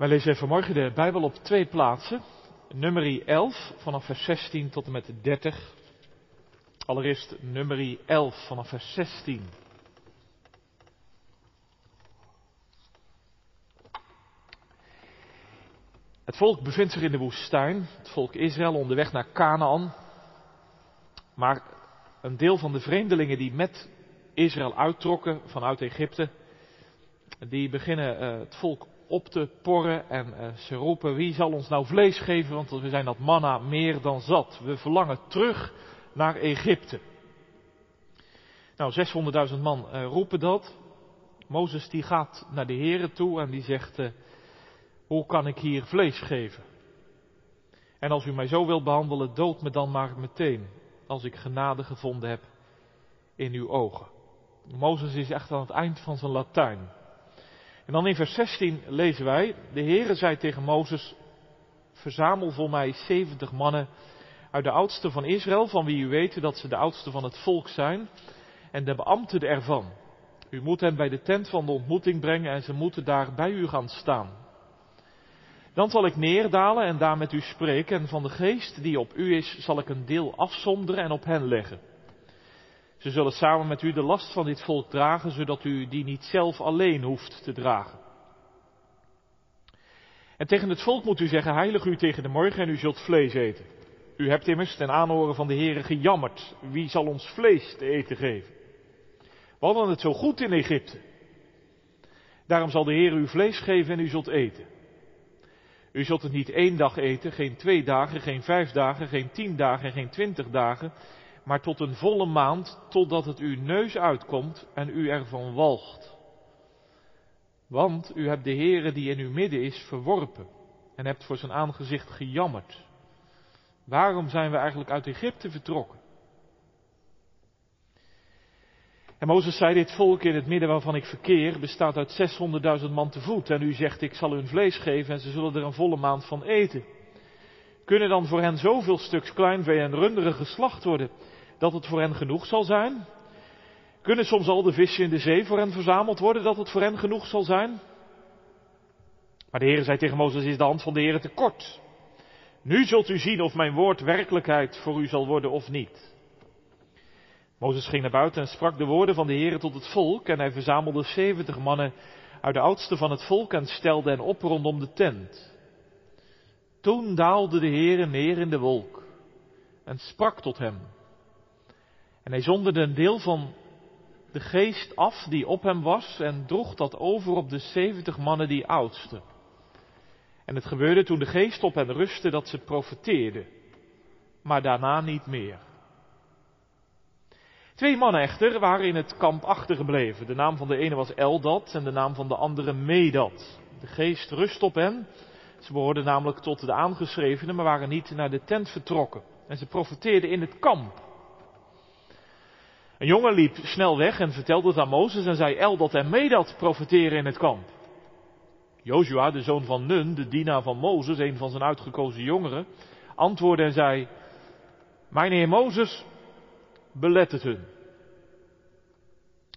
Wij lezen vanmorgen de Bijbel op twee plaatsen. Nummer 11 vanaf vers 16 tot en met 30. Allereerst nummer 11 vanaf vers 16. Het volk bevindt zich in de woestijn, het volk Israël onderweg naar Canaan. Maar een deel van de vreemdelingen die met Israël uittrokken vanuit Egypte, die beginnen uh, het volk op te porren en uh, ze roepen wie zal ons nou vlees geven, want we zijn dat manna meer dan zat. We verlangen terug naar Egypte. Nou, 600.000 man uh, roepen dat. Mozes die gaat naar de heren toe en die zegt, uh, hoe kan ik hier vlees geven? En als u mij zo wilt behandelen, dood me dan maar meteen, als ik genade gevonden heb in uw ogen. Mozes is echt aan het eind van zijn Latijn. En dan in vers 16 lezen wij, de Heere zei tegen Mozes, verzamel voor mij 70 mannen uit de oudsten van Israël, van wie u weet dat ze de oudsten van het volk zijn, en de beambten ervan. U moet hen bij de tent van de ontmoeting brengen en ze moeten daar bij u gaan staan. Dan zal ik neerdalen en daar met u spreken en van de geest die op u is zal ik een deel afzonderen en op hen leggen. Ze zullen samen met u de last van dit volk dragen, zodat u die niet zelf alleen hoeft te dragen. En tegen het volk moet u zeggen, heilig u tegen de morgen en u zult vlees eten. U hebt immers ten aanhoren van de Heere gejammerd, wie zal ons vlees te eten geven? We hadden het zo goed in Egypte. Daarom zal de Heer u vlees geven en u zult eten. U zult het niet één dag eten, geen twee dagen, geen vijf dagen, geen tien dagen, geen twintig dagen, maar tot een volle maand, totdat het uw neus uitkomt en u ervan walgt. Want u hebt de Heere die in uw midden is verworpen en hebt voor zijn aangezicht gejammerd. Waarom zijn we eigenlijk uit Egypte vertrokken? En Mozes zei, dit volk in het midden waarvan ik verkeer bestaat uit 600.000 man te voet. En u zegt, ik zal hun vlees geven en ze zullen er een volle maand van eten. Kunnen dan voor hen zoveel stuks kleinvee en runderen geslacht worden, dat het voor hen genoeg zal zijn? Kunnen soms al de vissen in de zee voor hen verzameld worden, dat het voor hen genoeg zal zijn? Maar de Heer zei tegen Mozes, is de hand van de Heer te kort? Nu zult u zien of mijn woord werkelijkheid voor u zal worden of niet. Mozes ging naar buiten en sprak de woorden van de Heer tot het volk en hij verzamelde zeventig mannen uit de oudste van het volk en stelde hen op rondom de tent. Toen daalde de Heer neer in de wolk en sprak tot hem. En hij zonderde een deel van de geest af die op hem was en droeg dat over op de zeventig mannen die oudste. En het gebeurde toen de geest op hen rustte dat ze profeteerden, maar daarna niet meer. Twee mannen echter waren in het kamp achtergebleven. De naam van de ene was Eldad en de naam van de andere Medad. De geest rust op hen. Ze behoorden namelijk tot de aangeschrevenen, maar waren niet naar de tent vertrokken. En ze profeteerden in het kamp. Een jongen liep snel weg en vertelde het aan Mozes en zei Eldad en Medad profeteren in het kamp. Joshua, de zoon van Nun, de dienaar van Mozes, een van zijn uitgekozen jongeren, antwoordde en zei, Mijn heer Mozes, belet het hun.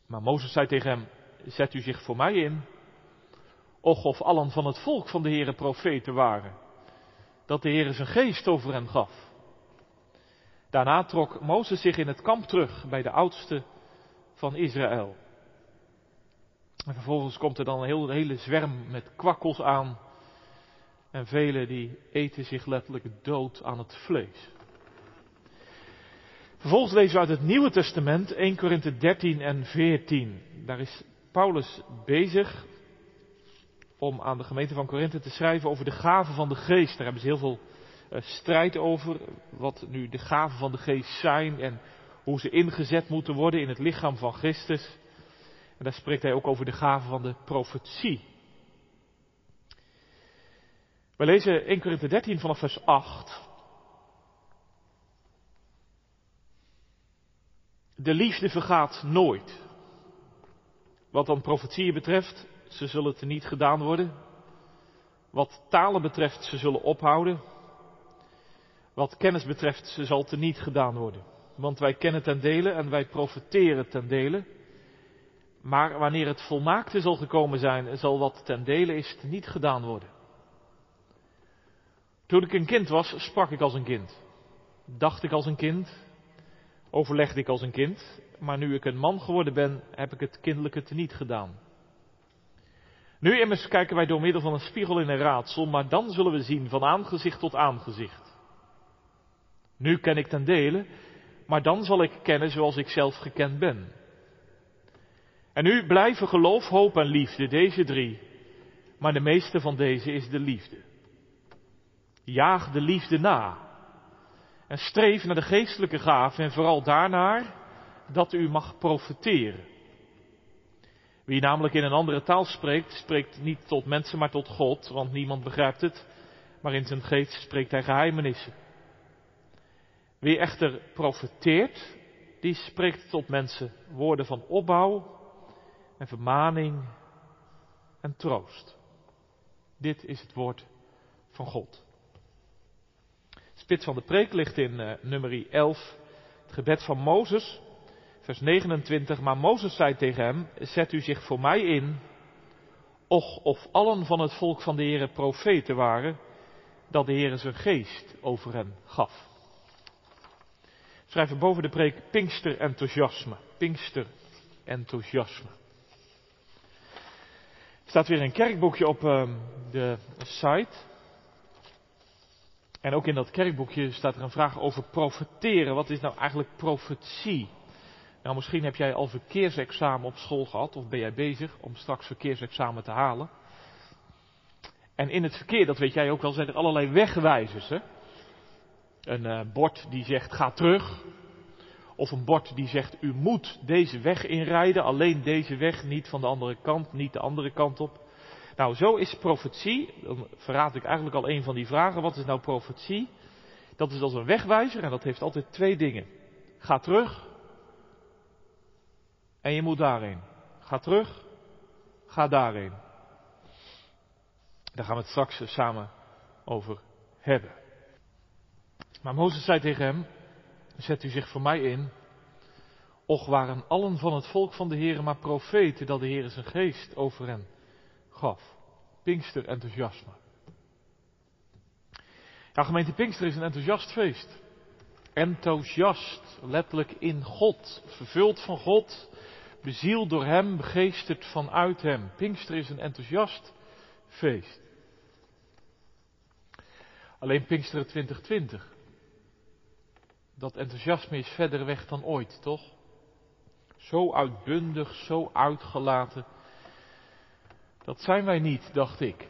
Maar Mozes zei tegen hem, zet u zich voor mij in. Och, of allen van het volk van de Heere profeten waren, dat de Heere zijn geest over hen gaf. Daarna trok Mozes zich in het kamp terug bij de oudste van Israël. En vervolgens komt er dan een hele, hele zwerm met kwakkels aan. En velen die eten zich letterlijk dood aan het vlees. Vervolgens lezen we uit het Nieuwe Testament 1 Korinthe 13 en 14. Daar is Paulus bezig om aan de gemeente van Korinthe te schrijven over de gaven van de geest. Daar hebben ze heel veel strijd over, wat nu de gaven van de geest zijn en hoe ze ingezet moeten worden in het lichaam van Christus. En daar spreekt hij ook over de gaven van de profetie. We lezen 1 Korinthe 13 vanaf vers 8. De liefde vergaat nooit. Wat dan profetieën betreft, ze zullen te niet gedaan worden. Wat talen betreft, ze zullen ophouden. Wat kennis betreft, ze zal niet gedaan worden. Want wij kennen ten dele en wij profeteren ten dele. Maar wanneer het volmaakte zal gekomen zijn, zal wat ten dele is niet gedaan worden. Toen ik een kind was, sprak ik als een kind. Dacht ik als een kind. Overlegde ik als een kind. Maar nu ik een man geworden ben, heb ik het kinderlijke teniet gedaan. Nu immers kijken wij door middel van een spiegel in een raadsel, maar dan zullen we zien van aangezicht tot aangezicht. Nu ken ik ten dele, maar dan zal ik kennen zoals ik zelf gekend ben. En nu blijven geloof, hoop en liefde, deze drie. Maar de meeste van deze is de liefde. Jaag de liefde na. En streef naar de geestelijke gaven en vooral daarnaar dat u mag profiteren. Wie namelijk in een andere taal spreekt, spreekt niet tot mensen, maar tot God, want niemand begrijpt het, maar in zijn geest spreekt hij geheimenissen. Wie echter profeteert, die spreekt tot mensen woorden van opbouw en vermaning en troost. Dit is het woord van God. Spits van de preek ligt in uh, nummer 11, het gebed van Mozes, vers 29. Maar Mozes zei tegen hem, zet u zich voor mij in, och of allen van het volk van de Heere profeten waren, dat de Heere zijn geest over hen gaf. Schrijven boven de preek Pinkster enthousiasme. Pinkster enthousiasme. Er staat weer een kerkboekje op uh, de site. En ook in dat kerkboekje staat er een vraag over profeteren. Wat is nou eigenlijk profetie? Nou, misschien heb jij al verkeersexamen op school gehad, of ben jij bezig om straks verkeersexamen te halen. En in het verkeer, dat weet jij ook wel, zijn er allerlei wegwijzers. Hè? Een uh, bord die zegt ga terug. Of een bord die zegt u moet deze weg inrijden, alleen deze weg, niet van de andere kant, niet de andere kant op. Nou, zo is profetie, dan verraad ik eigenlijk al een van die vragen, wat is nou profetie? Dat is als een wegwijzer en dat heeft altijd twee dingen. Ga terug en je moet daarheen. Ga terug, ga daarheen. Daar gaan we het straks samen over hebben. Maar Mozes zei tegen hem, zet u zich voor mij in. Och waren allen van het volk van de Heere maar profeten dat de Heere zijn geest over hen gaf. Pinkster enthousiasme. Ja, gemeente Pinkster is een enthousiast feest. Enthousiast, letterlijk in God, vervuld van God, bezield door Hem, begeesterd vanuit Hem. Pinkster is een enthousiast feest. Alleen Pinksteren 2020. Dat enthousiasme is verder weg dan ooit, toch? Zo uitbundig, zo uitgelaten. Dat zijn wij niet, dacht ik.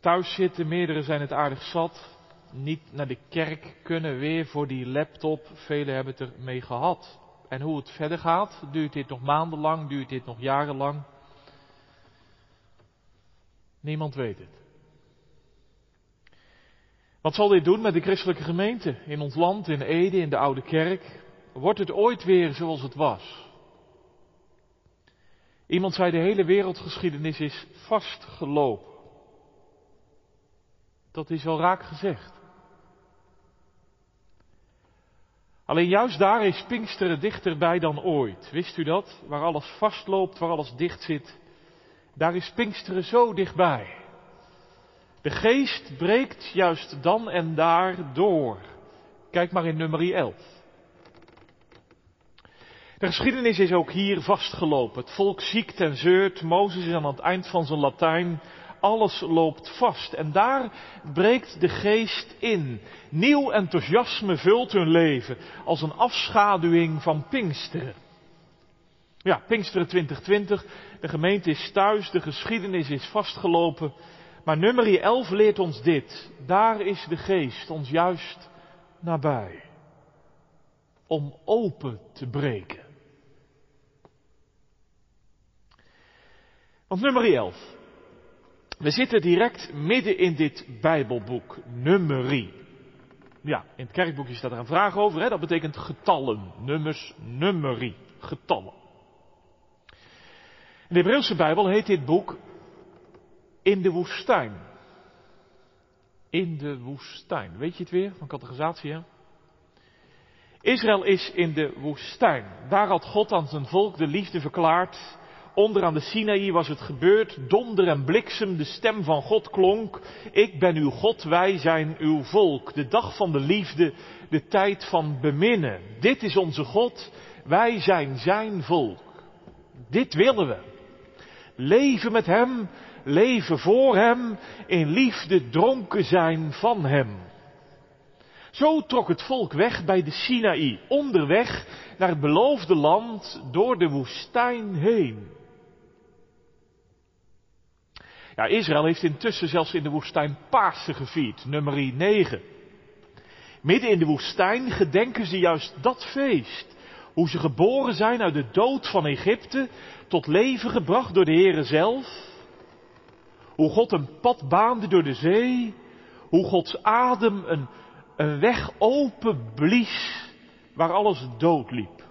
Thuis zitten, meerdere zijn het aardig zat. Niet naar de kerk kunnen, weer voor die laptop. Velen hebben het ermee gehad. En hoe het verder gaat, duurt dit nog maandenlang, duurt dit nog jarenlang? Niemand weet het. Wat zal dit doen met de christelijke gemeente in ons land, in Ede, in de oude kerk? Wordt het ooit weer zoals het was? Iemand zei de hele wereldgeschiedenis is vastgelopen. Dat is wel raak gezegd. Alleen juist daar is Pinksteren dichterbij dan ooit. Wist u dat? Waar alles vastloopt, waar alles dicht zit. Daar is Pinksteren zo dichtbij. De geest breekt juist dan en daar door. Kijk maar in nummer 11. De geschiedenis is ook hier vastgelopen. Het volk ziekt en zeurt. Mozes is aan het eind van zijn Latijn. Alles loopt vast. En daar breekt de geest in. Nieuw enthousiasme vult hun leven. Als een afschaduwing van Pinksteren. Ja, Pinksteren 2020. De gemeente is thuis. De geschiedenis is vastgelopen. Maar nummer 11 leert ons dit. Daar is de geest ons juist nabij. Om open te breken. Want nummer 11. We zitten direct midden in dit Bijbelboek, nummerie. Ja, in het kerkboekje staat er een vraag over, hè? dat betekent getallen, nummers, nummerie, getallen. In de Hebreeuwse Bijbel heet dit boek in de woestijn. In de woestijn. Weet je het weer van categorisatie? Hè? Israël is in de woestijn. Daar had God aan zijn volk de liefde verklaard Onder aan de Sinaï was het gebeurd, donder en bliksem, de stem van God klonk. Ik ben uw God, wij zijn uw volk. De dag van de liefde, de tijd van beminnen. Dit is onze God, wij zijn zijn volk. Dit willen we. Leven met Hem, leven voor Hem, in liefde dronken zijn van Hem. Zo trok het volk weg bij de Sinaï, onderweg naar het beloofde land door de woestijn heen. Ja, Israël heeft intussen zelfs in de woestijn Pasen gevierd, nummer 9. Midden in de woestijn gedenken ze juist dat feest. Hoe ze geboren zijn uit de dood van Egypte, tot leven gebracht door de Heere zelf. Hoe God een pad baande door de zee. Hoe Gods adem een, weg open blies waar alles dood liep.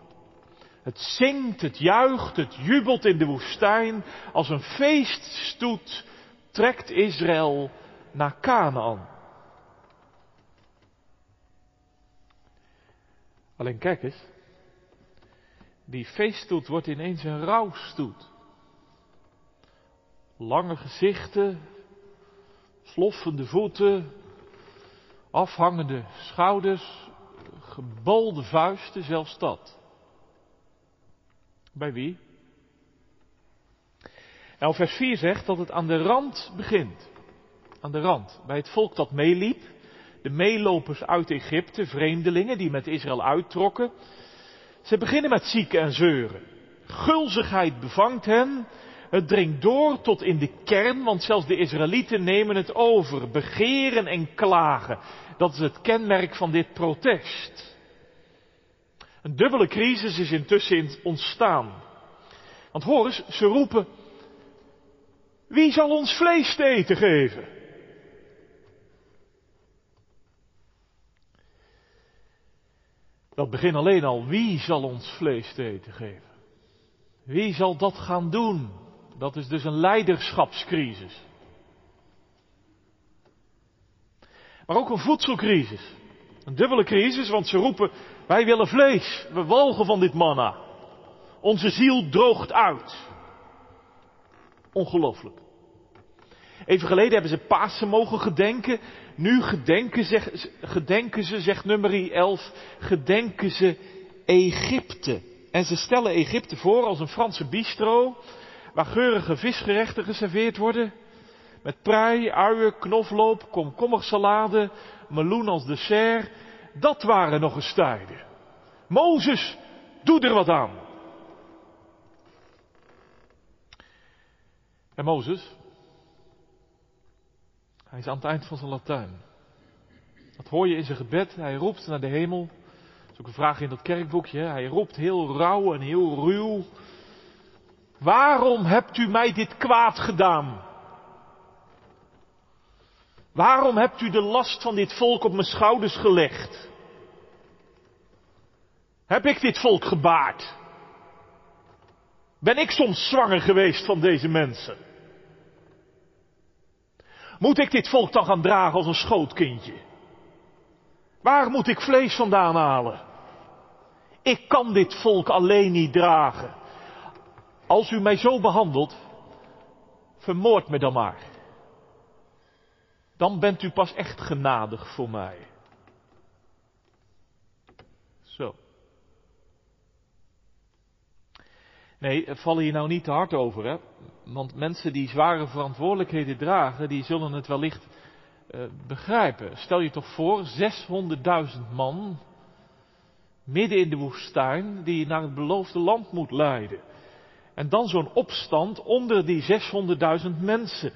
Het zingt, het juicht, het jubelt in de woestijn. Als een feeststoet trekt Israël naar Canaan. Alleen kijk eens, die feeststoet wordt ineens een rouwstoet. Lange gezichten, sloffende voeten, afhangende schouders, gebolde vuisten, zelfs dat. Bij wie? Nou, vers 4 zegt dat het aan de rand begint. Aan de rand. Bij het volk dat meeliep. De meelopers uit Egypte, vreemdelingen die met Israël uittrokken. Ze beginnen met zieken en zeuren. Gulzigheid bevangt hen. Het dringt door tot in de kern, want zelfs de Israëlieten nemen het over. Begeren en klagen. Dat is het kenmerk van dit protest. Een dubbele crisis is intussen ontstaan. Want hoor eens, ze roepen, wie zal ons vlees te eten geven? Dat begin alleen al, wie zal ons vlees te eten geven? Wie zal dat gaan doen? Dat is dus een leiderschapscrisis. Maar ook een voedselcrisis. Een dubbele crisis, want ze roepen, wij willen vlees, we walgen van dit manna. Onze ziel droogt uit. Ongelooflijk. Even geleden hebben ze Pasen mogen gedenken. Nu gedenken, gedenken ze, zegt nummer 11, gedenken ze Egypte. En ze stellen Egypte voor als een Franse bistro, waar geurige visgerechten geserveerd worden. Met prei, uien, knofloop, komkommersalade, meloen als dessert. Dat waren nog eens tijden. Mozes, doe er wat aan. En Mozes, hij is aan het eind van zijn Latijn. Dat hoor je in zijn gebed. Hij roept naar de hemel. Dat is ook een vraag in dat kerkboekje. Hij roept heel rauw en heel ruw. Waarom hebt u mij dit kwaad gedaan? Waarom hebt u de last van dit volk op mijn schouders gelegd? Heb ik dit volk gebaard? Ben ik soms zwanger geweest van deze mensen? Moet ik dit volk dan gaan dragen als een schootkindje? Waar moet ik vlees vandaan halen? Ik kan dit volk alleen niet dragen. Als u mij zo behandelt, vermoord me dan maar. Dan bent u pas echt genadig voor mij. Zo. Nee, val hier nou niet te hard over, hè? Want mensen die zware verantwoordelijkheden dragen, die zullen het wellicht uh, begrijpen. Stel je toch voor, 600.000 man, midden in de woestijn, die naar het beloofde land moet leiden. En dan zo'n opstand onder die 600.000 mensen.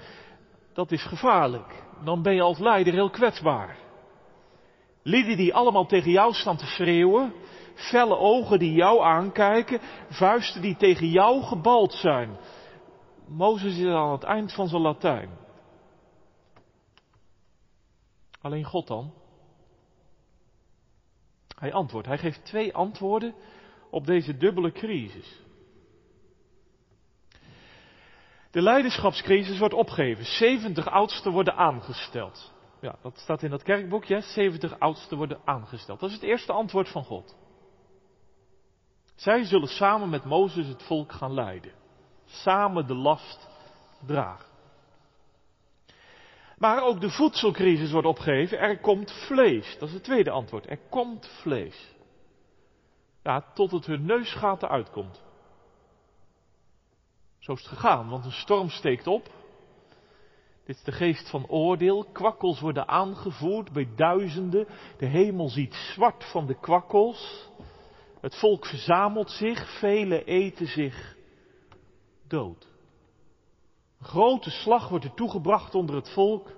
Dat is gevaarlijk. Dan ben je als leider heel kwetsbaar. Lieden die allemaal tegen jou staan te schreeuwen, felle ogen die jou aankijken, vuisten die tegen jou gebald zijn. Mozes is aan het eind van zijn Latijn. Alleen God dan? Hij antwoordt. Hij geeft twee antwoorden op deze dubbele crisis. De leiderschapscrisis wordt opgegeven. 70 oudsten worden aangesteld. Ja, dat staat in dat kerkboekje. 70 oudsten worden aangesteld. Dat is het eerste antwoord van God. Zij zullen samen met Mozes het volk gaan leiden. Samen de last dragen. Maar ook de voedselcrisis wordt opgegeven. Er komt vlees. Dat is het tweede antwoord. Er komt vlees. Ja, tot het hun neusgaten uitkomt. Zo is het gegaan, want een storm steekt op. Dit is de geest van oordeel. Kwakkels worden aangevoerd bij duizenden. De hemel ziet zwart van de kwakkels. Het volk verzamelt zich, velen eten zich dood. Een grote slag wordt er toegebracht onder het volk.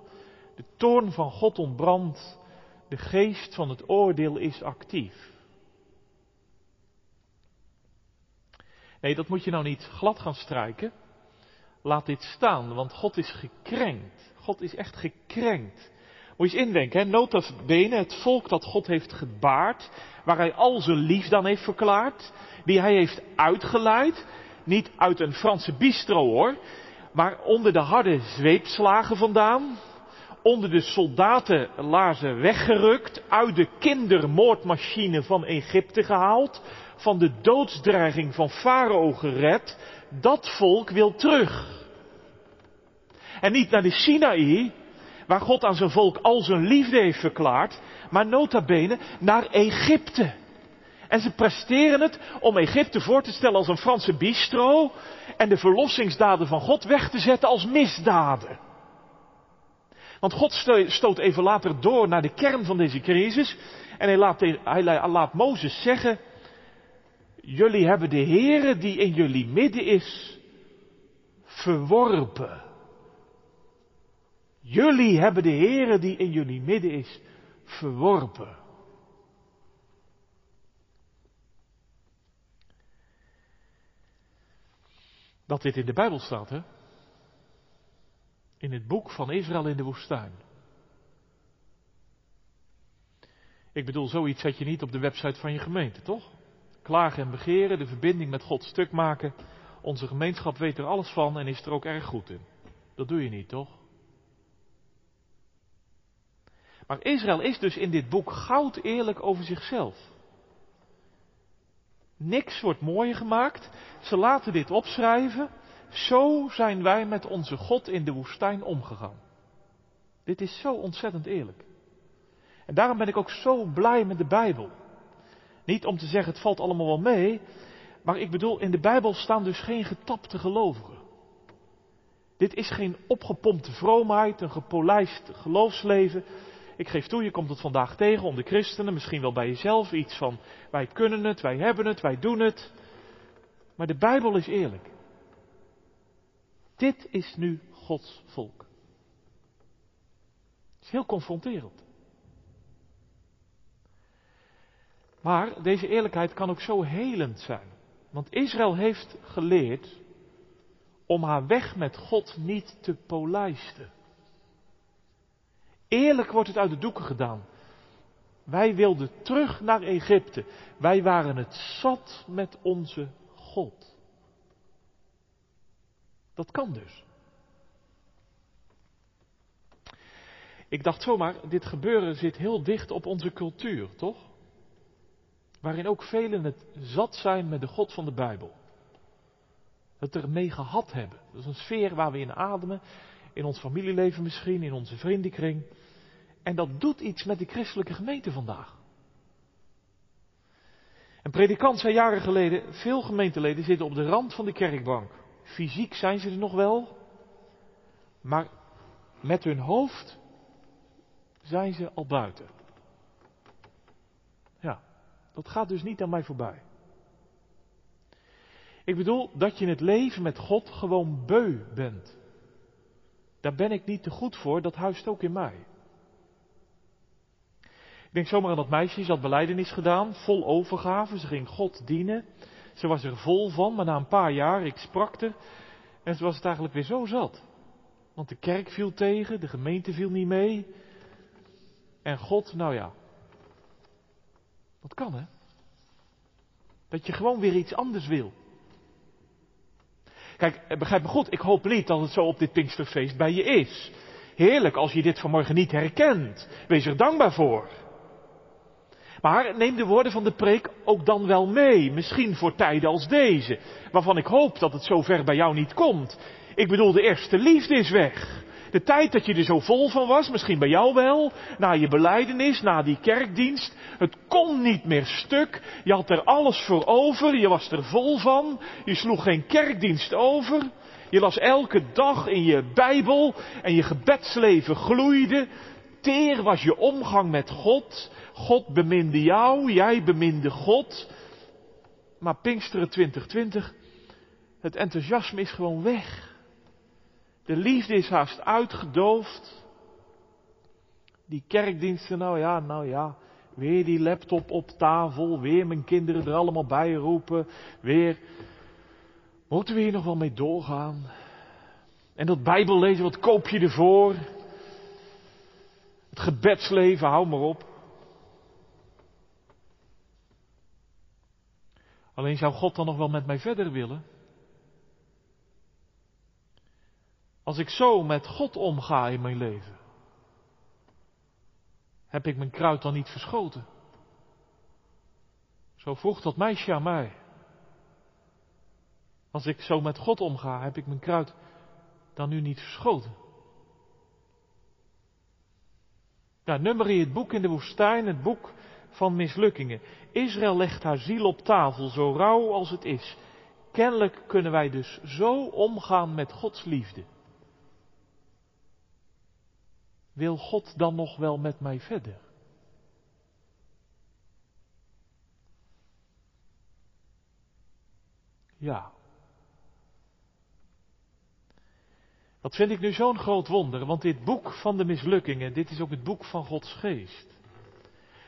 De toorn van God ontbrandt. De geest van het oordeel is actief. Nee, dat moet je nou niet glad gaan strijken. Laat dit staan, want God is gekrenkt. God is echt gekrenkt. Moet je eens indenken, hè? nota bene, het volk dat God heeft gebaard, waar hij al zijn liefde aan heeft verklaard, die hij heeft uitgeleid, niet uit een Franse bistro hoor, maar onder de harde zweepslagen vandaan, onder de soldatenlaarzen weggerukt, uit de kindermoordmachine van Egypte gehaald, van de doodsdreiging van Farao gered, dat volk wil terug. En niet naar de Sinaï, waar God aan zijn volk al zijn liefde heeft verklaard, maar nota bene naar Egypte. En ze presteren het om Egypte voor te stellen als een Franse bistro en de verlossingsdaden van God weg te zetten als misdaden. Want God stoot even later door naar de kern van deze crisis en hij laat, hij laat Mozes zeggen, jullie hebben de Heere die in jullie midden is verworpen. Jullie hebben de Heere die in jullie midden is verworpen. Dat dit in de Bijbel staat, hè? In het boek van Israël in de woestijn. Ik bedoel, zoiets zet je niet op de website van je gemeente, toch? Klagen en begeren, de verbinding met God stuk maken. Onze gemeenschap weet er alles van en is er ook erg goed in. Dat doe je niet, toch? Maar Israël is dus in dit boek goud eerlijk over zichzelf. Niks wordt mooier gemaakt. Ze laten dit opschrijven. Zo zijn wij met onze God in de woestijn omgegaan. Dit is zo ontzettend eerlijk. En daarom ben ik ook zo blij met de Bijbel. Niet om te zeggen het valt allemaal wel mee, maar ik bedoel, in de Bijbel staan dus geen getapte gelovigen. Dit is geen opgepompte vroomheid, een gepolijst geloofsleven. Ik geef toe, je komt het vandaag tegen onder christenen, misschien wel bij jezelf iets van wij kunnen het, wij hebben het, wij doen het. Maar de Bijbel is eerlijk. Dit is nu Gods volk. Het is heel confronterend. Maar deze eerlijkheid kan ook zo helend zijn. Want Israël heeft geleerd om haar weg met God niet te polijsten. Eerlijk wordt het uit de doeken gedaan. Wij wilden terug naar Egypte. Wij waren het zat met onze God. Dat kan dus. Ik dacht zomaar, dit gebeuren zit heel dicht op onze cultuur, toch? Waarin ook velen het zat zijn met de God van de Bijbel. Het ermee gehad hebben. Dat is een sfeer waar we in ademen. In ons familieleven misschien, in onze vriendenkring. En dat doet iets met de christelijke gemeente vandaag. Een predikant zei jaren geleden, veel gemeenteleden zitten op de rand van de kerkbank. Fysiek zijn ze er nog wel, maar met hun hoofd zijn ze al buiten. Dat gaat dus niet aan mij voorbij. Ik bedoel dat je in het leven met God gewoon beu bent. Daar ben ik niet te goed voor, dat huist ook in mij. Ik denk zomaar aan dat meisje, ze had beleidenis gedaan, vol overgave, ze ging God dienen. Ze was er vol van, maar na een paar jaar, ik sprak er, en ze was het eigenlijk weer zo zat. Want de kerk viel tegen, de gemeente viel niet mee. En God, nou ja. Dat kan hè. Dat je gewoon weer iets anders wil. Kijk, eh, begrijp me goed, ik hoop niet dat het zo op dit Pinksterfeest bij je is. Heerlijk als je dit vanmorgen niet herkent. Wees er dankbaar voor. Maar neem de woorden van de preek ook dan wel mee, misschien voor tijden als deze, waarvan ik hoop dat het zover bij jou niet komt. Ik bedoel, de eerste liefde is weg. De tijd dat je er zo vol van was, misschien bij jou wel, na je beleidenis, na die kerkdienst, het kon niet meer stuk. Je had er alles voor over, je was er vol van, je sloeg geen kerkdienst over. Je las elke dag in je Bijbel en je gebedsleven gloeide. Teer was je omgang met God. God beminde jou, jij beminde God. Maar Pinksteren 2020, het enthousiasme is gewoon weg. De liefde is haast uitgedoofd. Die kerkdiensten, nou ja, nou ja. Weer die laptop op tafel, weer mijn kinderen er allemaal bij roepen. Weer, moeten we hier nog wel mee doorgaan? En dat Bijbellezen, wat koop je ervoor? Het gebedsleven, hou maar op. Alleen zou God dan nog wel met mij verder willen? Als ik zo met God omga in mijn leven, heb ik mijn kruid dan niet verschoten? Zo vroeg dat meisje aan mij. Als ik zo met God omga, heb ik mijn kruid dan nu niet verschoten? Nou, nummer in het boek in de woestijn, het boek van mislukkingen. Israël legt haar ziel op tafel, zo rauw als het is. Kennelijk kunnen wij dus zo omgaan met Gods liefde. Wil God dan nog wel met mij verder? Ja. Dat vind ik nu zo'n groot wonder, want dit boek van de mislukkingen, dit is ook het boek van Gods geest.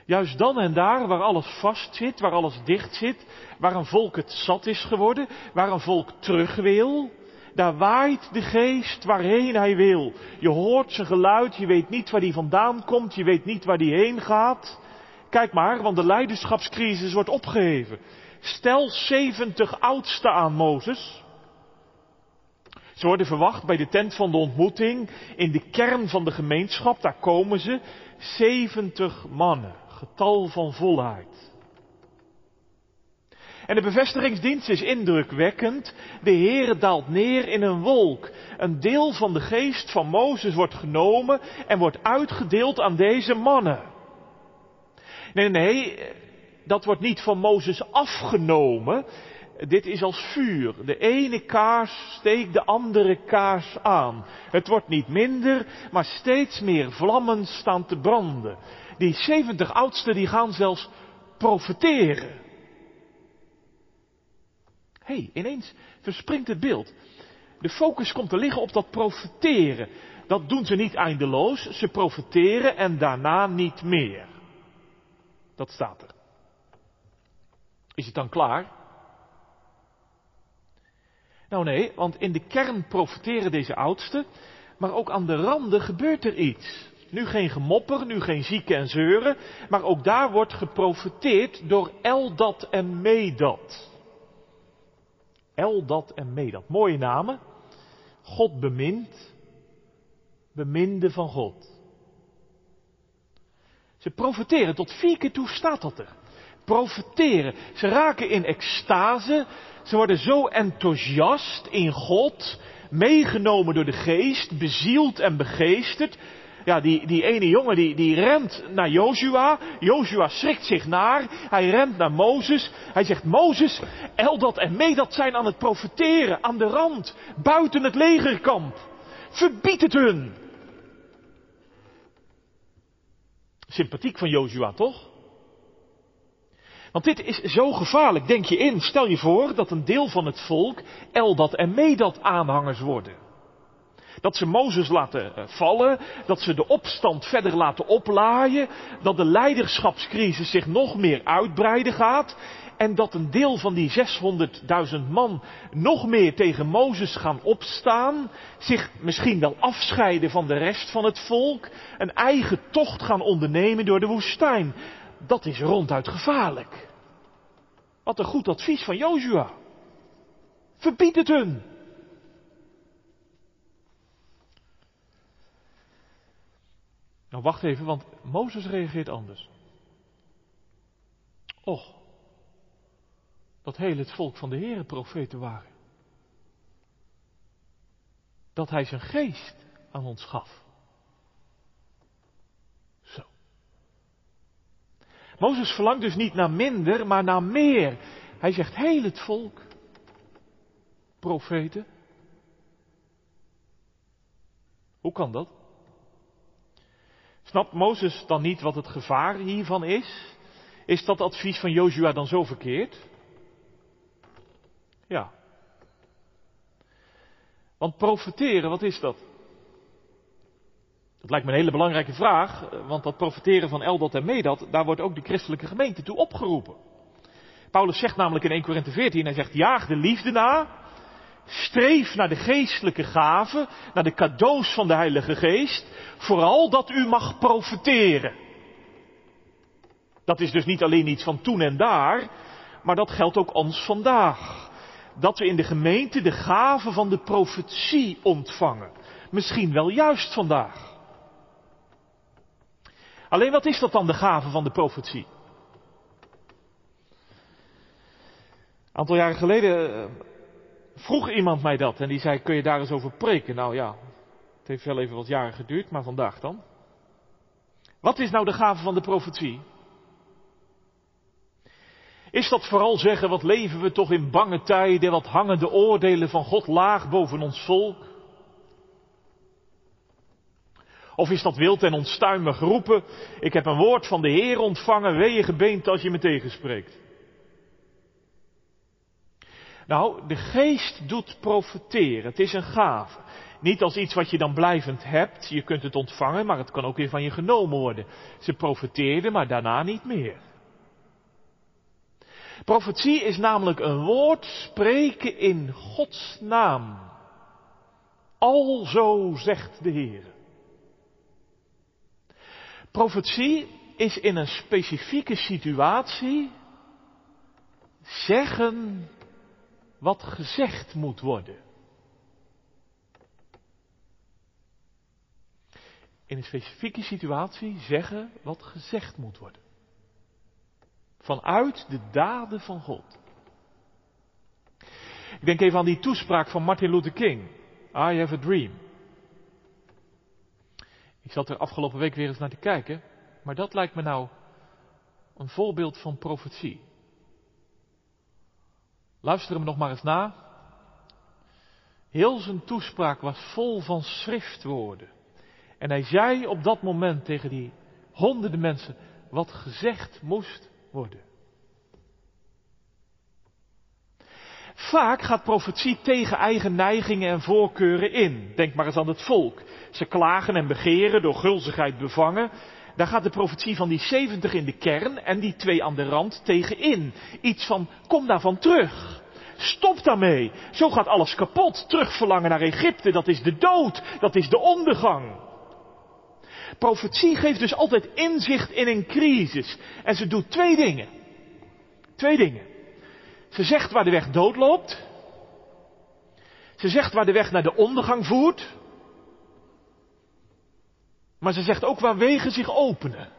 Juist dan en daar waar alles vast zit, waar alles dicht zit, waar een volk het zat is geworden, waar een volk terug wil, daar waait de geest waarheen hij wil. Je hoort zijn geluid, je weet niet waar die vandaan komt, je weet niet waar die heen gaat. Kijk maar, want de leiderschapscrisis wordt opgeheven. Stel 70 oudsten aan Mozes. Ze worden verwacht bij de tent van de ontmoeting, in de kern van de gemeenschap, daar komen ze. 70 mannen, getal van volheid. En de bevestigingsdienst is indrukwekkend. De Heer daalt neer in een wolk. Een deel van de geest van Mozes wordt genomen en wordt uitgedeeld aan deze mannen. Nee, nee, dat wordt niet van Mozes afgenomen. Dit is als vuur. De ene kaars steekt de andere kaars aan. Het wordt niet minder, maar steeds meer vlammen staan te branden. Die 70 oudsten die gaan zelfs profeteren hey, ineens verspringt het beeld. De focus komt te liggen op dat profeteren. Dat doen ze niet eindeloos, ze profeteren en daarna niet meer. Dat staat er. Is het dan klaar? Nou nee, want in de kern profeteren deze oudsten, maar ook aan de randen gebeurt er iets. Nu geen gemopper, nu geen zieken en zeuren, maar ook daar wordt geprofeteerd door Eldat en Medat. Eldat en Medat. Mooie namen. God bemint. Beminde van God. Ze profeteren, tot vier keer toe staat dat er. Profeteren. Ze raken in extase. Ze worden zo enthousiast in God. Meegenomen door de geest. Bezield en begeesterd ja, die, die ene jongen die, die rent naar Joshua. Joshua schrikt zich naar. Hij rent naar Mozes. Hij zegt, Mozes, Eldat en Medat zijn aan het profeteren. Aan de rand. Buiten het legerkamp. Verbied het hun. Sympathiek van Joshua, toch? Want dit is zo gevaarlijk. Denk je in, stel je voor dat een deel van het volk Eldat en Medat aanhangers worden. Dat ze Mozes laten eh, vallen, dat ze de opstand verder laten oplaaien, dat de leiderschapscrisis zich nog meer uitbreiden gaat en dat een deel van die 600.000 man nog meer tegen Mozes gaan opstaan, zich misschien wel afscheiden van de rest van het volk, een eigen tocht gaan ondernemen door de woestijn. Dat is ronduit gevaarlijk. Wat een goed advies van Joshua. Verbied het hun. Nou, wacht even, want Mozes reageert anders. Och, dat heel het volk van de Heeren profeten waren. Dat hij zijn geest aan ons gaf. Zo. Mozes verlangt dus niet naar minder, maar naar meer. Hij zegt heel het volk, profeten. Hoe kan dat? Snapt Mozes dan niet wat het gevaar hiervan is? Is dat advies van Jozua dan zo verkeerd? Ja. Want profeteren, wat is dat? Dat lijkt me een hele belangrijke vraag, want dat profeteren van Eldot en Medat, daar wordt ook de christelijke gemeente toe opgeroepen. Paulus zegt namelijk in 1 Korinthe 14, hij zegt, jaag de liefde na, streef naar de geestelijke gaven, naar de cadeaus van de Heilige Geest, vooral dat u mag profeteren. Dat is dus niet alleen iets van toen en daar, maar dat geldt ook ons vandaag. Dat we in de gemeente de gave van de profetie ontvangen. Misschien wel juist vandaag. Alleen wat is dat dan, de gave van de profetie? Een aantal jaren geleden eh, vroeg iemand mij dat en die zei, kun je daar eens over preken? Nou ja, het heeft wel even wat jaren geduurd, maar vandaag dan. Wat is nou de gave van de profetie? Is dat vooral zeggen, wat leven we toch in bange tijden, wat hangen de oordelen van God laag boven ons volk? Of is dat wild en onstuimig roepen, ik heb een woord van de Heer ontvangen, wee gebeent als je me tegenspreekt? Nou, de geest doet profeteren. Het is een gave. Niet als iets wat je dan blijvend hebt. Je kunt het ontvangen, maar het kan ook weer van je genomen worden. Ze profeteerden, maar daarna niet meer. Profetie is namelijk een woord spreken in Gods naam. Alzo zegt de Heer. Profetie is in een specifieke situatie zeggen wat gezegd moet worden. In een specifieke situatie zeggen wat gezegd moet worden. Vanuit de daden van God. Ik denk even aan die toespraak van Martin Luther King. I have a dream. Ik zat er afgelopen week weer eens naar te kijken, maar dat lijkt me nou een voorbeeld van profetie. Luister hem nog maar eens na. Heel zijn toespraak was vol van schriftwoorden. En hij zei op dat moment tegen die honderden mensen wat gezegd moest worden. Vaak gaat profetie tegen eigen neigingen en voorkeuren in. Denk maar eens aan het volk. Ze klagen en begeren, door gulzigheid bevangen. Daar gaat de profetie van die 70 in de kern en die twee aan de rand tegen in. Iets van, kom daarvan terug. Stop daarmee. Zo gaat alles kapot. Terugverlangen naar Egypte, dat is de dood. Dat is de ondergang. Profetie geeft dus altijd inzicht in een crisis. En ze doet twee dingen. Twee dingen. Ze zegt waar de weg doodloopt. Ze zegt waar de weg naar de ondergang voert. Maar ze zegt ook waar wegen zich openen.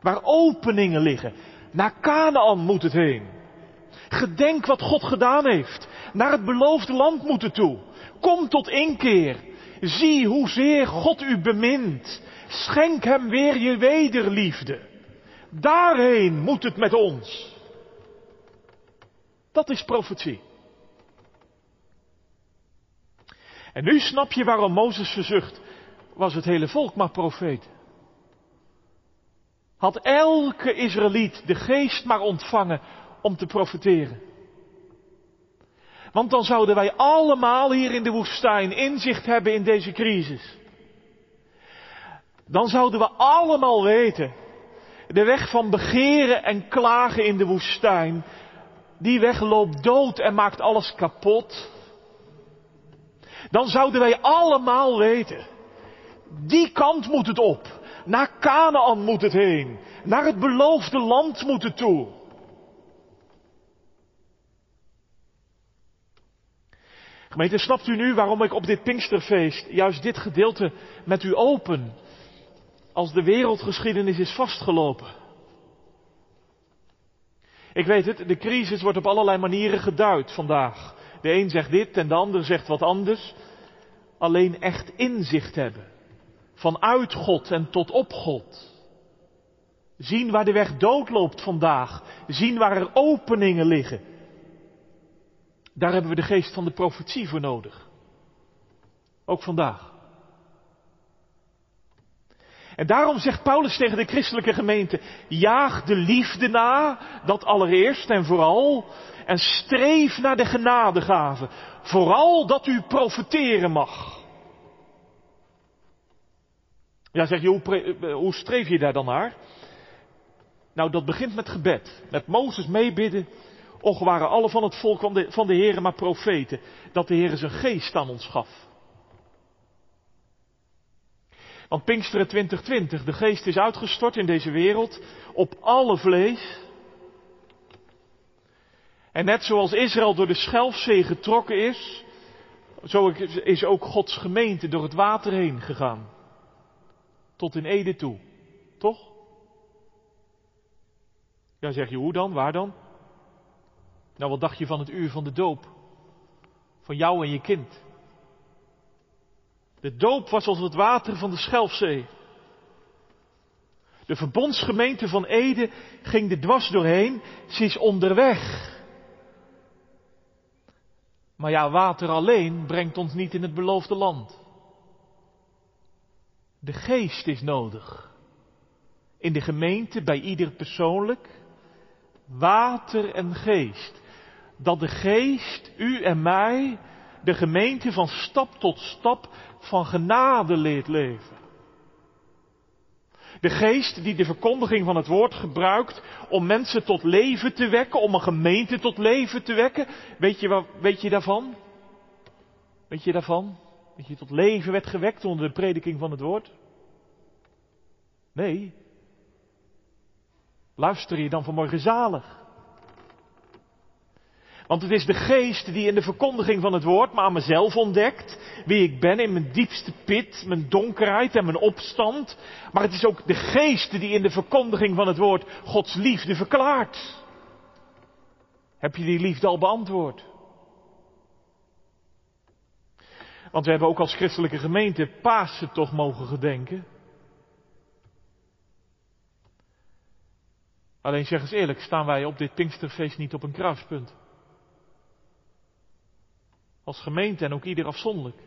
Waar openingen liggen. Naar Canaan moet het heen. Gedenk wat God gedaan heeft. Naar het beloofde land moet het toe. Kom tot inkeer. Zie hoezeer God u bemint. Schenk hem weer je wederliefde. Daarheen moet het met ons. Dat is profetie. En nu snap je waarom Mozes verzucht, was het hele volk maar profeet. Had elke Israëliet de geest maar ontvangen om te profeteren. Want dan zouden wij allemaal hier in de woestijn inzicht hebben in deze crisis. Dan zouden we allemaal weten, de weg van begeren en klagen in de woestijn, die weg loopt dood en maakt alles kapot. Dan zouden wij allemaal weten, die kant moet het op. Naar Canaan moet het heen. Naar het beloofde land moet het toe. Gemeente, snapt u nu waarom ik op dit Pinksterfeest juist dit gedeelte met u open? Als de wereldgeschiedenis is vastgelopen. Ik weet het, de crisis wordt op allerlei manieren geduid vandaag. De een zegt dit en de ander zegt wat anders. Alleen echt inzicht hebben. Vanuit God en tot op God. Zien waar de weg doodloopt vandaag. Zien waar er openingen liggen. Daar hebben we de geest van de profetie voor nodig. Ook vandaag. En daarom zegt Paulus tegen de christelijke gemeente, jaag de liefde na, dat allereerst en vooral, en streef naar de genadegave, vooral dat u profeteren mag. Ja, zeg je, hoe, eh, hoe streef je daar dan naar? Nou, dat begint met gebed. Met Mozes meebidden. Och, waren alle van het volk van de, van de Heeren maar profeten. Dat de Heer zijn geest aan ons gaf. Want Pinksteren 2020, de geest is uitgestort in deze wereld op alle vlees. En net zoals Israël door de Schelfzee getrokken is, zo is ook Gods gemeente door het water heen gegaan. Tot in Ede toe. Toch? Ja, zeg je hoe dan? Waar dan? Nou, wat dacht je van het uur van de doop? Van jou en je kind. De doop was als het water van de Schelfzee. De verbondsgemeente van Ede ging er dwars doorheen. Ze is onderweg. Maar ja, water alleen brengt ons niet in het beloofde land. De geest is nodig. In de gemeente, bij ieder persoonlijk. Water en geest. Dat de geest u en mij, de gemeente van stap tot stap van genade leert leven. De geest die de verkondiging van het woord gebruikt om mensen tot leven te wekken, om een gemeente tot leven te wekken. Weet je, weet je daarvan? Weet je daarvan? Dat je tot leven werd gewekt onder de prediking van het woord? Nee. Luister je dan vanmorgen zalig? Want het is de geest die in de verkondiging van het woord me aan mezelf ontdekt. Wie ik ben in mijn diepste pit, mijn donkerheid en mijn opstand. Maar het is ook de geest die in de verkondiging van het woord Gods liefde verklaart. Heb je die liefde al beantwoord? Want we hebben ook als christelijke gemeente Pasen toch mogen gedenken. Alleen zeg eens eerlijk, staan wij op dit Pinksterfeest niet op een kruispunt? Als gemeente en ook ieder afzonderlijk.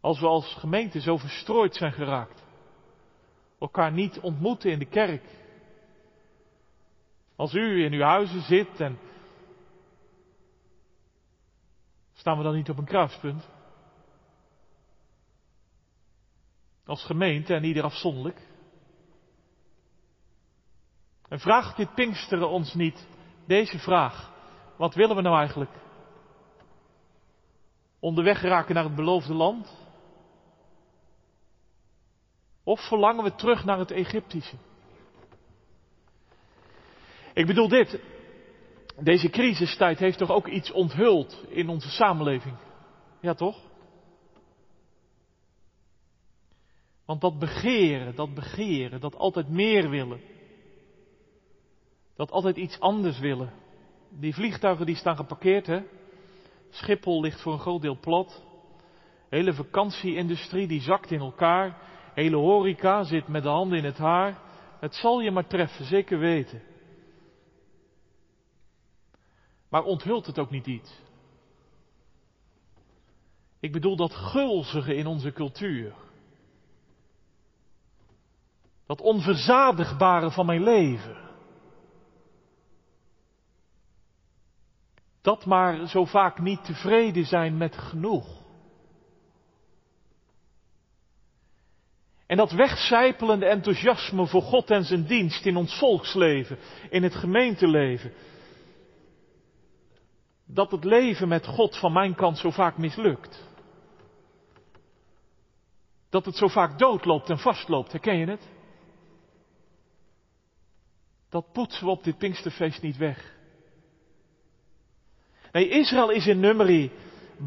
Als we als gemeente zo verstrooid zijn geraakt. Elkaar niet ontmoeten in de kerk. Als u in uw huizen zit en. Staan we dan niet op een kruispunt? Als gemeente en ieder afzonderlijk. En vraagt dit Pinksteren ons niet deze vraag. Wat willen we nou eigenlijk? Onderweg raken naar het beloofde land? Of verlangen we terug naar het Egyptische? Ik bedoel dit. Deze crisistijd heeft toch ook iets onthuld in onze samenleving? Ja, toch? Want dat begeren, dat begeren, dat altijd meer willen, dat altijd iets anders willen, die vliegtuigen die staan geparkeerd, hè. Schiphol ligt voor een groot deel plat. Hele vakantieindustrie die zakt in elkaar. Hele horeca zit met de handen in het haar. Het zal je maar treffen, zeker weten. Maar onthult het ook niet iets? Ik bedoel dat gulzige in onze cultuur. Dat onverzadigbare van mijn leven. Dat maar zo vaak niet tevreden zijn met genoeg. En dat wegcijpelende enthousiasme voor God en zijn dienst in ons volksleven, in het gemeenteleven. Dat het leven met God van mijn kant zo vaak mislukt. Dat het zo vaak doodloopt en vastloopt, herken je het? Dat poetsen we op dit Pinksterfeest niet weg. Nee, Israël is in nummerie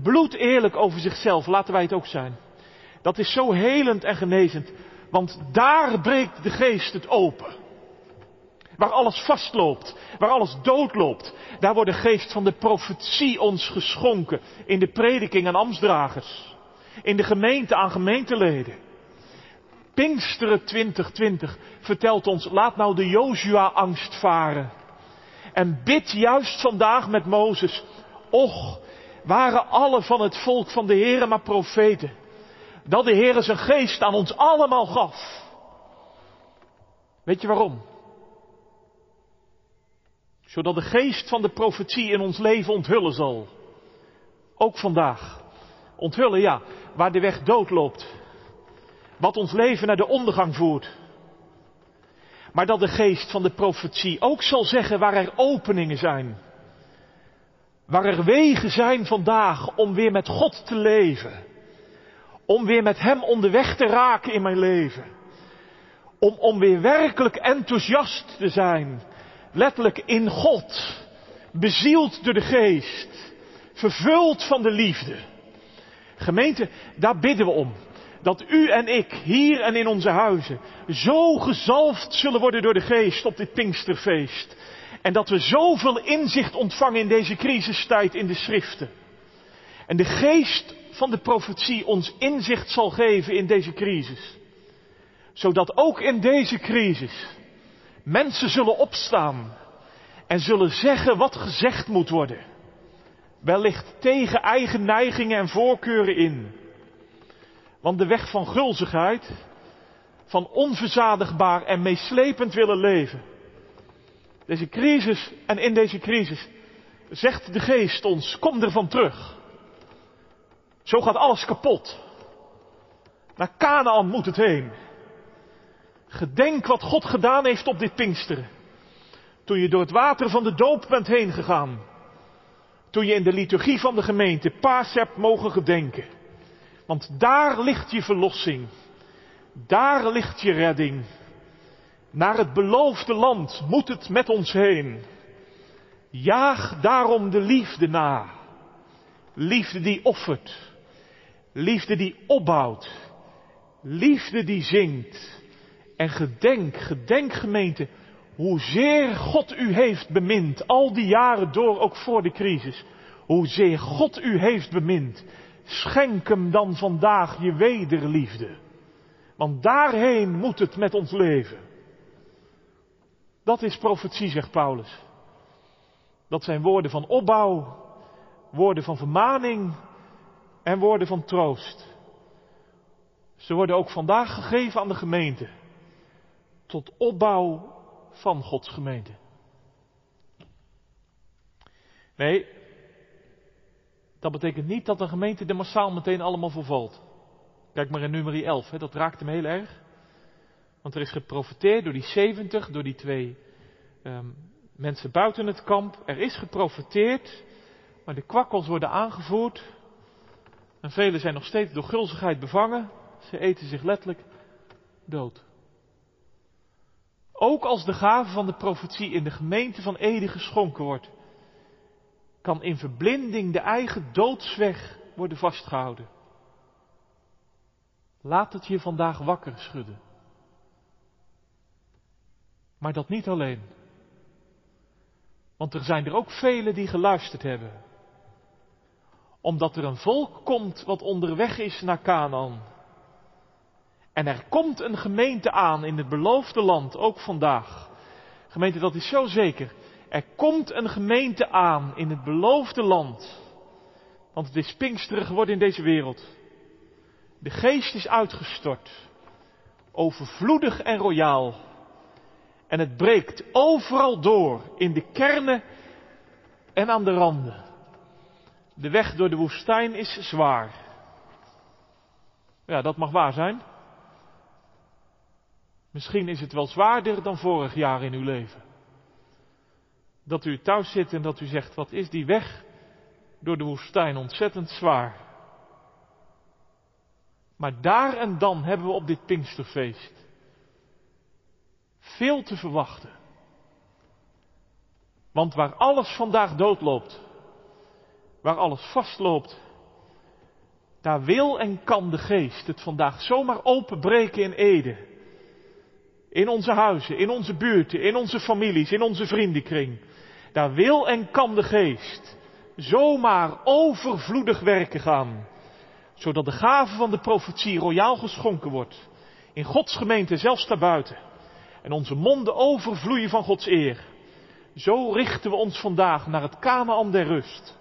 bloed eerlijk over zichzelf. Laten wij het ook zijn. Dat is zo helend en genezend. Want daar breekt de geest het open. Waar alles vastloopt, waar alles doodloopt, daar wordt de geest van de profetie ons geschonken. In de prediking aan ambtsdragers. In de gemeente aan gemeenteleden. Pinksteren 2020 vertelt ons, laat nou de Joshua-angst varen. En bid juist vandaag met Mozes. Och, waren alle van het volk van de Heere maar profeten. Dat de Heere zijn geest aan ons allemaal gaf. Weet je waarom? Zodat de geest van de profetie in ons leven onthullen zal. Ook vandaag. Onthullen, ja, waar de weg dood loopt. Wat ons leven naar de ondergang voert. Maar dat de geest van de profetie ook zal zeggen waar er openingen zijn. Waar er wegen zijn vandaag om weer met God te leven. Om weer met Hem onderweg te raken in mijn leven. Om, om weer werkelijk enthousiast te zijn. Letterlijk in God. Bezield door de geest. Vervuld van de liefde. Gemeente, daar bidden we om. Dat u en ik hier en in onze huizen zo gezalfd zullen worden door de geest op dit Pinksterfeest. En dat we zoveel inzicht ontvangen in deze crisistijd in de schriften. En de geest van de profetie ons inzicht zal geven in deze crisis. Zodat ook in deze crisis mensen zullen opstaan en zullen zeggen wat gezegd moet worden. Wellicht tegen eigen neigingen en voorkeuren in. Want de weg van gulzigheid, van onverzadigbaar en meeslepend willen leven. Deze crisis en in deze crisis zegt de geest ons, kom ervan terug. Zo gaat alles kapot. Naar Canaan moet het heen. Gedenk wat God gedaan heeft op dit Pinksteren. Toen je door het water van de doop bent heen gegaan. Toen je in de liturgie van de gemeente paas hebt mogen gedenken. Want daar ligt je verlossing. Daar ligt je redding. Naar het beloofde land moet het met ons heen. Jaag daarom de liefde na. Liefde die offert. Liefde die opbouwt. Liefde die zingt. En gedenk, gedenk gemeente, hoezeer God u heeft bemind, al die jaren door, ook voor de crisis. Hoezeer God u heeft bemind. Schenk hem dan vandaag je wederliefde. Want daarheen moet het met ons leven. Dat is profetie, zegt Paulus. Dat zijn woorden van opbouw, woorden van vermaning en woorden van troost. Ze worden ook vandaag gegeven aan de gemeente. Tot opbouw van Gods gemeente. Nee, dat betekent niet dat de gemeente er massaal meteen allemaal vervalt. Kijk maar in nummer 11, hè, dat raakt hem heel erg. Want er is geprofiteerd door die 70, door die twee um, mensen buiten het kamp. Er is geprofiteerd, maar de kwakkels worden aangevoerd. En velen zijn nog steeds door gulzigheid bevangen. Ze eten zich letterlijk dood. Ook als de gave van de profetie in de gemeente van Ede geschonken wordt, kan in verblinding de eigen doodsweg worden vastgehouden. Laat het je vandaag wakker schudden. Maar dat niet alleen. Want er zijn er ook velen die geluisterd hebben. Omdat er een volk komt wat onderweg is naar Canaan. En er komt een gemeente aan in het beloofde land, ook vandaag. Gemeente, dat is zo zeker. Er komt een gemeente aan in het beloofde land. Want het is Pinksteren geworden in deze wereld. De geest is uitgestort. Overvloedig en royaal. En het breekt overal door, in de kernen en aan de randen. De weg door de woestijn is zwaar. Ja, dat mag waar zijn. Misschien is het wel zwaarder dan vorig jaar in uw leven. Dat u thuis zit en dat u zegt, wat is die weg door de woestijn ontzettend zwaar. Maar daar en dan hebben we op dit Pinksterfeest veel te verwachten. Want waar alles vandaag doodloopt, waar alles vastloopt, daar wil en kan de geest het vandaag zomaar openbreken in Ede in onze huizen, in onze buurten, in onze families, in onze vriendenkring. Daar wil en kan de geest zomaar overvloedig werken gaan. Zodat de gave van de profetie royaal geschonken wordt. In Gods gemeente, zelfs daarbuiten. En onze monden overvloeien van Gods eer. Zo richten we ons vandaag naar het Kanaan der rust.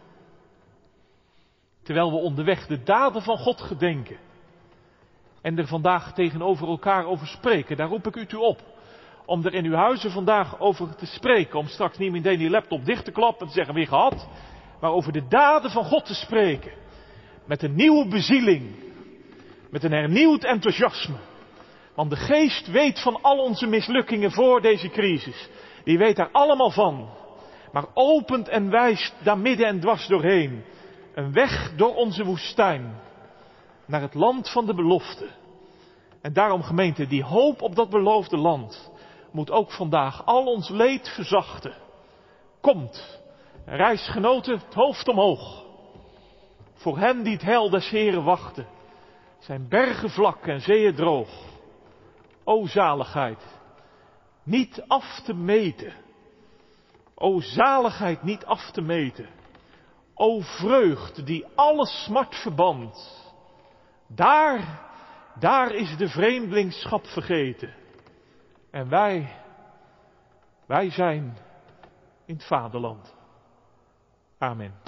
Terwijl we onderweg de daden van God gedenken. En er vandaag tegenover elkaar over spreken. Daar roep ik u toe op. Om er in uw huizen vandaag over te spreken. Om straks niet meteen die laptop dicht te klappen en te zeggen weer gehad. Maar over de daden van God te spreken. Met een nieuwe bezieling. Met een hernieuwd enthousiasme. Want de geest weet van al onze mislukkingen voor deze crisis. Die weet daar allemaal van. Maar opent en wijst daar midden en dwars doorheen. Een weg door onze woestijn. Naar het land van de belofte. En daarom gemeente, die hoop op dat beloofde land moet ook vandaag al ons leed verzachten. Komt, reisgenoten, het hoofd omhoog. Voor hen die het hel des Heren wachten, zijn bergen vlak en zeeën droog. O zaligheid, niet af te meten. O zaligheid niet af te meten. O vreugd die alle smart verband. Daar, daar is de vreemdelingschap vergeten. En wij, wij zijn in het vaderland. Amen.